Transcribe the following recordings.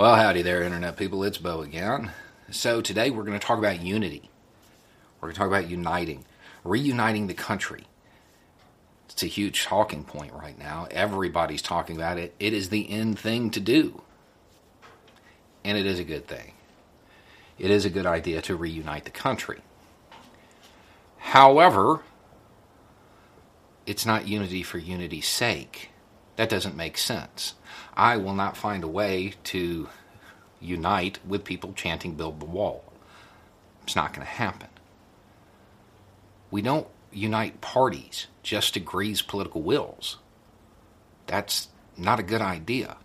Well, howdy there, Internet people. It's Beau again. So, today we're going to talk about unity. We're going to talk about uniting, reuniting the country. It's a huge talking point right now. Everybody's talking about it. It is the end thing to do. And it is a good thing. It is a good idea to reunite the country. However, it's not unity for unity's sake. That doesn't make sense. I will not find a way to unite with people chanting Build the Wall. It's not going to happen. We don't unite parties just to grease political wills. That's not a good idea.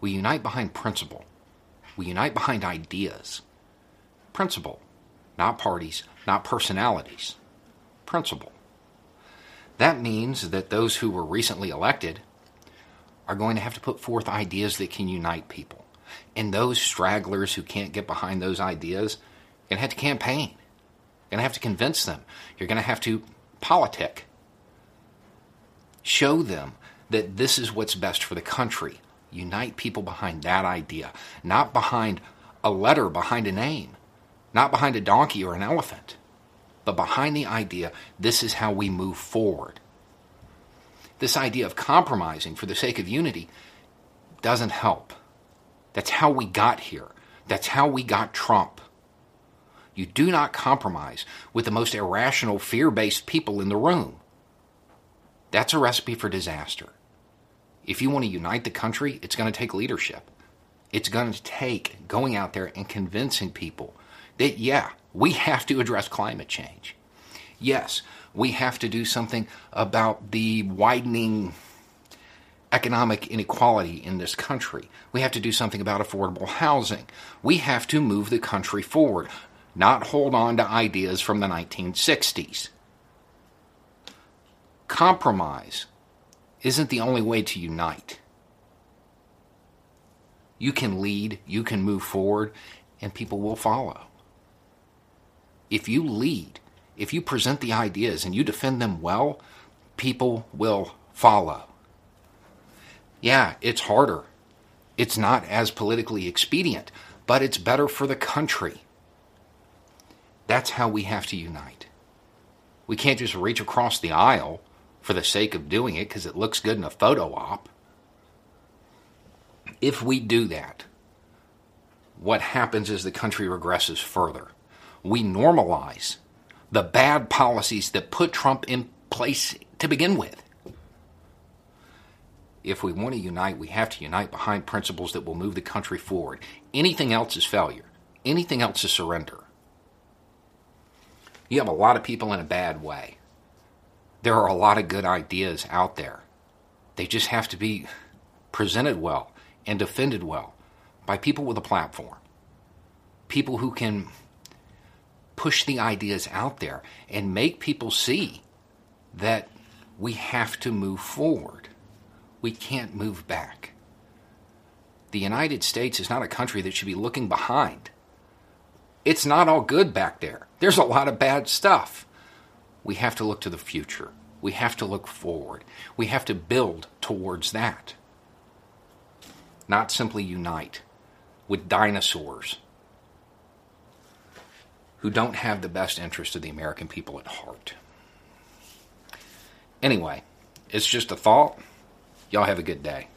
We unite behind principle. We unite behind ideas. Principle, not parties, not personalities. Principle. That means that those who were recently elected are going to have to put forth ideas that can unite people. And those stragglers who can't get behind those ideas are going to have to campaign. You're going to have to convince them. You're going to have to politic. Show them that this is what's best for the country. Unite people behind that idea, not behind a letter behind a name, not behind a donkey or an elephant, but behind the idea this is how we move forward this idea of compromising for the sake of unity doesn't help. That's how we got here. That's how we got Trump. You do not compromise with the most irrational, fear based people in the room. That's a recipe for disaster. If you want to unite the country, it's going to take leadership. It's going to take going out there and convincing people yeah, we have to address climate change. Yes, we have to do something about the widening economic inequality in this country. We have to do something about affordable housing. We have to move the country forward, not hold on to ideas from the 1960s. Compromise isn't the only way to unite. You can lead, you can move forward, and people will follow. If you lead, if you present the ideas and you defend them well, people will follow. Yeah, it's harder. It's not as politically expedient, but it's better for the country. That's how we have to unite. We can't just reach across the aisle for the sake of doing it because it looks good in a photo op. If we do that, what happens is the country regresses further. We normalize the bad policies that put Trump in place to begin with. If we want to unite, we have to unite behind principles that will move the country forward. Anything else is failure. Anything else is surrender. You have a lot of people in a bad way. There are a lot of good ideas out there. They just have to be presented well and defended well by people with a platform. People who can push the ideas out there and make people see that we have to move forward. We can't move back. The United States is not a country that should be looking behind. It's not all good back there. There's a lot of bad stuff. We have to look to the future. We have to look forward. We have to build towards that. Not simply unite with dinosaurs who don't have the best interest of the American people at heart. Anyway, it's just a thought. Y'all have a good day.